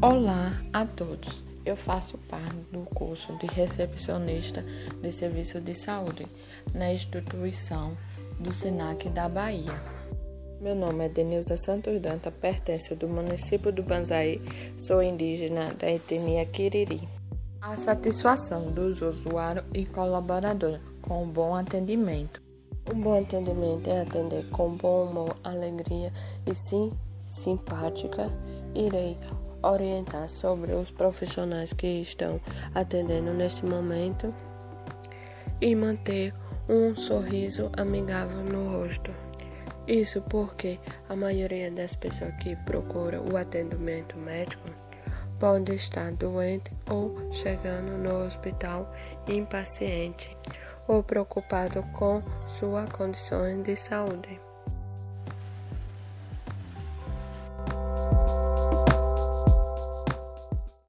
Olá a todos. Eu faço parte do curso de recepcionista de serviço de saúde na instituição do SENAC da Bahia. Meu nome é Denilza Santos Danta, pertenço do município do Banzaí, sou indígena da etnia Quiriri. A satisfação dos usuários e colaboradores com um bom atendimento. O bom atendimento é atender com bom humor, alegria e sim simpática. Irei orientar sobre os profissionais que estão atendendo neste momento e manter um sorriso amigável no rosto. Isso porque a maioria das pessoas que procuram o atendimento médico pode estar doente ou chegando no hospital impaciente ou preocupado com sua condição de saúde.